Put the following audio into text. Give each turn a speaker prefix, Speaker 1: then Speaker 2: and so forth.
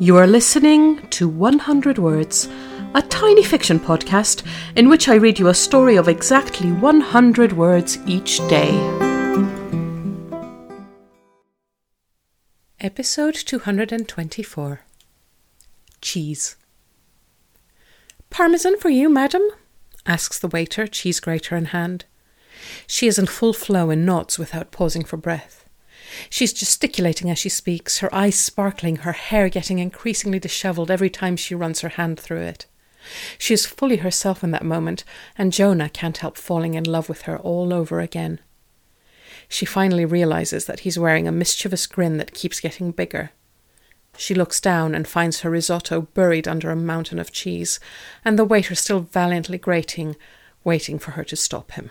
Speaker 1: You are listening to 100 Words, a tiny fiction podcast in which I read you a story of exactly 100 words each day. Episode 224 Cheese. Parmesan for you, madam? asks the waiter, cheese grater in hand. She is in full flow and nods without pausing for breath. She's gesticulating as she speaks, her eyes sparkling, her hair getting increasingly dishevelled every time she runs her hand through it. She is fully herself in that moment, and Jonah can't help falling in love with her all over again. She finally realizes that he's wearing a mischievous grin that keeps getting bigger. She looks down and finds her risotto buried under a mountain of cheese, and the waiter still valiantly grating, waiting for her to stop him.